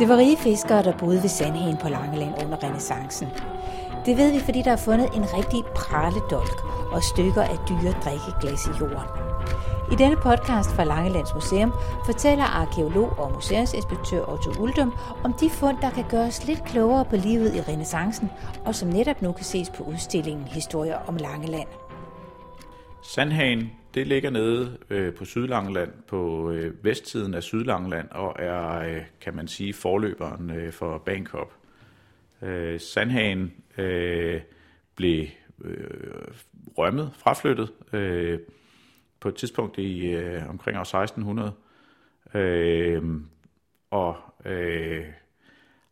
Det var rige fiskere, der boede ved Sandhagen på Langeland under renaissancen. Det ved vi, fordi der er fundet en rigtig praledolk og stykker af dyre drikkeglas i jorden. I denne podcast fra Langelands Museum fortæller arkeolog og museumsinspektør Otto Uldum om de fund, der kan gøre os lidt klogere på livet i renaissancen, og som netop nu kan ses på udstillingen Historier om Langeland. Sandhagen, det ligger nede øh, på Sydlangeland, på øh, vestsiden af Sydlangeland, og er, øh, kan man sige, forløberen øh, for Bankop. Øh, Sandhagen øh, blev øh, rømmet, fraflyttet øh, på et tidspunkt i øh, omkring år 1600, øh, og øh,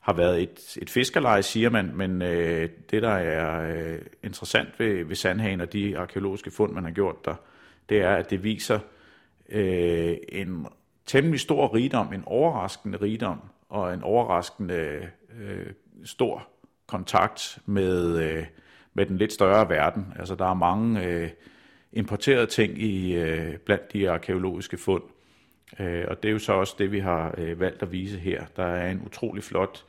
har været et, et fiskerleje, siger man, men øh, det, der er øh, interessant ved, ved Sandhagen og de arkeologiske fund, man har gjort der, det er, at det viser øh, en temmelig stor rigdom, en overraskende rigdom og en overraskende øh, stor kontakt med, øh, med den lidt større verden. Altså der er mange øh, importerede ting i øh, blandt de arkeologiske fund. Øh, og det er jo så også det, vi har øh, valgt at vise her. Der er en utrolig flot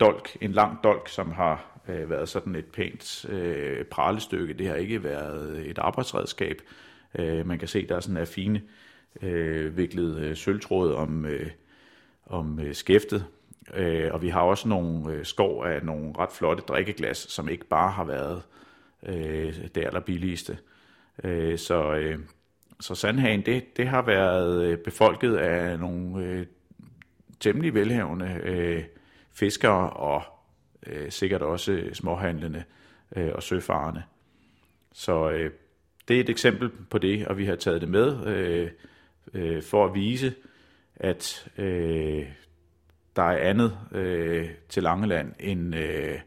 dolk, en lang dolk, som har øh, været sådan et pænt øh, pralestykke. Det har ikke været et arbejdsredskab. Øh, man kan se, der er sådan en fine øh, viklet øh, sølvtråd om, øh, om øh, skæftet. Øh, og vi har også nogle øh, skov af nogle ret flotte drikkeglas, som ikke bare har været øh, det allerbilligste. Øh, så, øh, så Sandhagen, det, det har været øh, befolket af nogle øh, temmelig velhavende øh, fiskere og øh, sikkert også småhandlende øh, og søfarende. Så øh, det er et eksempel på det, og vi har taget det med øh, øh, for at vise, at øh, der er andet øh, til Langeland end, øh,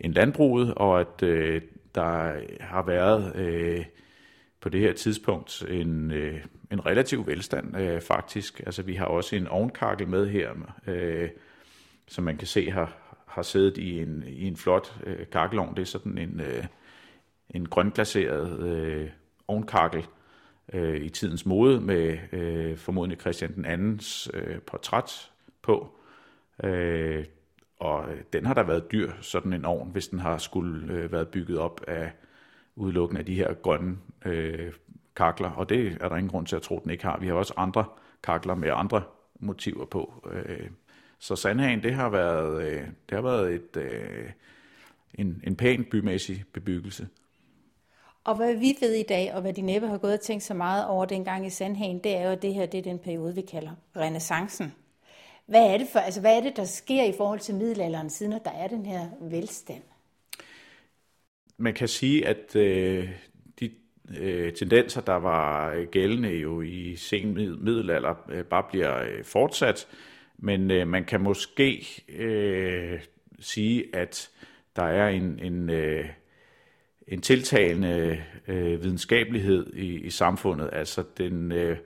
end landbruget, og at øh, der har været øh, på det her tidspunkt en, øh, en relativ velstand øh, faktisk. Altså vi har også en ovnkakkel med her, øh, som man kan se har, har siddet i en, i en flot øh, kakkelovn. Det er sådan en, øh, en grønglaseret øh, ovnkakkel øh, i tidens mode med øh, formodentlig Christian den andens øh, portræt på. Øh, og øh, den har der været dyr, sådan en ovn, hvis den har skulle øh, været bygget op af udelukkende af de her grønne øh, kakler, og det er der ingen grund til at tro, at den ikke har. Vi har også andre kakler med andre motiver på. Øh, så Sandhagen, det har været, øh, det har været et, øh, en, en pæn bymæssig bebyggelse. Og hvad vi ved i dag, og hvad de næppe har gået og tænkt så meget over dengang i Sandhagen, det er jo, at det her det er den periode, vi kalder renaissancen. Hvad er, det for, altså, hvad er det, der sker i forhold til middelalderen, siden at der er den her velstand? Man kan sige, at øh, de øh, tendenser, der var gældende jo i sen middelalder, øh, bare bliver øh, fortsat. Men øh, man kan måske øh, sige, at der er en, en, øh, en tiltagende øh, videnskabelighed i, i samfundet. Altså den, øh,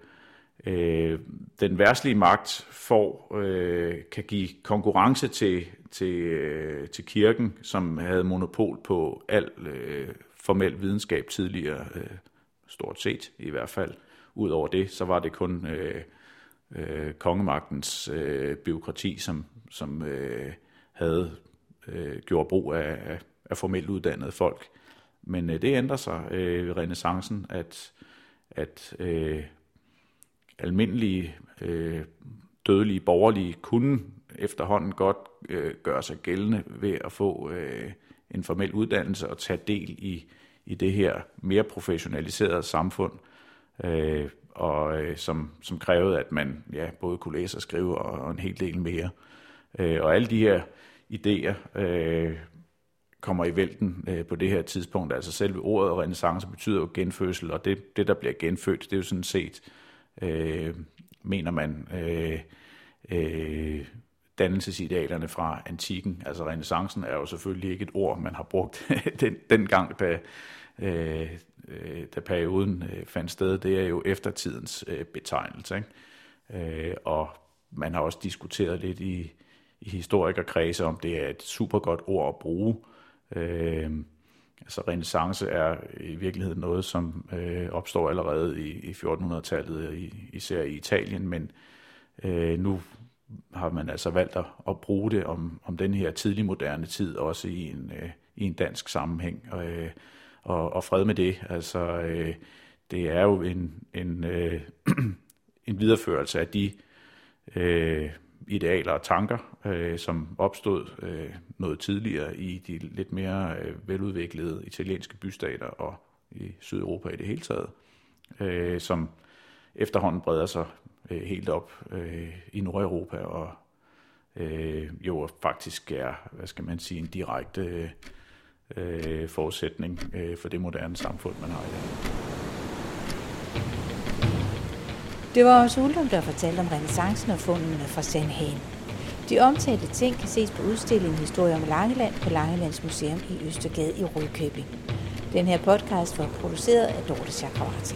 øh, den værtslige magt får, øh, kan give konkurrence til, til, øh, til kirken, som havde monopol på al øh, formel videnskab tidligere, øh, stort set i hvert fald. Udover det, så var det kun øh, øh, kongemagtens øh, byråkrati, som, som øh, havde øh, gjort brug af, af, af formelt uddannede folk. Men øh, det ændrer sig øh, ved renaissancen, at, at øh, almindelige øh, dødelige borgerlige kunne efterhånden godt øh, gøre sig gældende ved at få øh, en formel uddannelse og tage del i, i det her mere professionaliserede samfund. Øh, og øh, som, som krævede, at man ja, både kunne læse og skrive og, og en hel del mere. Øh, og alle de her idéer øh, kommer i vælten øh, på det her tidspunkt. Altså selve ordet renaissance betyder jo genfødsel, og det, det der bliver genfødt, det er jo sådan set, øh, mener man, øh, øh, dannelsesidealerne fra antikken. Altså renaissancen er jo selvfølgelig ikke et ord, man har brugt den, dengang, da, øh, øh, da perioden øh, fandt sted, det er jo eftertidens øh, betegnelse. Ikke? Øh, og man har også diskuteret lidt i, i historikerkredse, om det er et super godt ord at bruge. Øh, altså renaissance er i virkeligheden noget, som øh, opstår allerede i, i 1400-tallet, øh, i, især i Italien, men øh, nu har man altså valgt at, at bruge det om, om den her tidlig moderne tid, også i en, øh, i en dansk sammenhæng. Og, øh, og, og fred med det. Altså, øh, det er jo en, en, øh, en videreførelse af de øh, idealer og tanker, øh, som opstod øh, noget tidligere i de lidt mere øh, veludviklede italienske bystater og i Sydeuropa i det hele taget, øh, som efterhånden breder sig øh, helt op øh, i Nordeuropa og øh, jo faktisk er, hvad skal man sige, en direkte øh, forudsætning øh, for det moderne samfund, man har i dag. Det var også Uldum, der fortalte om renaissancen og fundene fra Sandhagen. De omtalte ting kan ses på udstillingen Historie om Langeland på Langelands Museum i Østergade i Rødkøbing. Den her podcast var produceret af Dorte Chakravarti.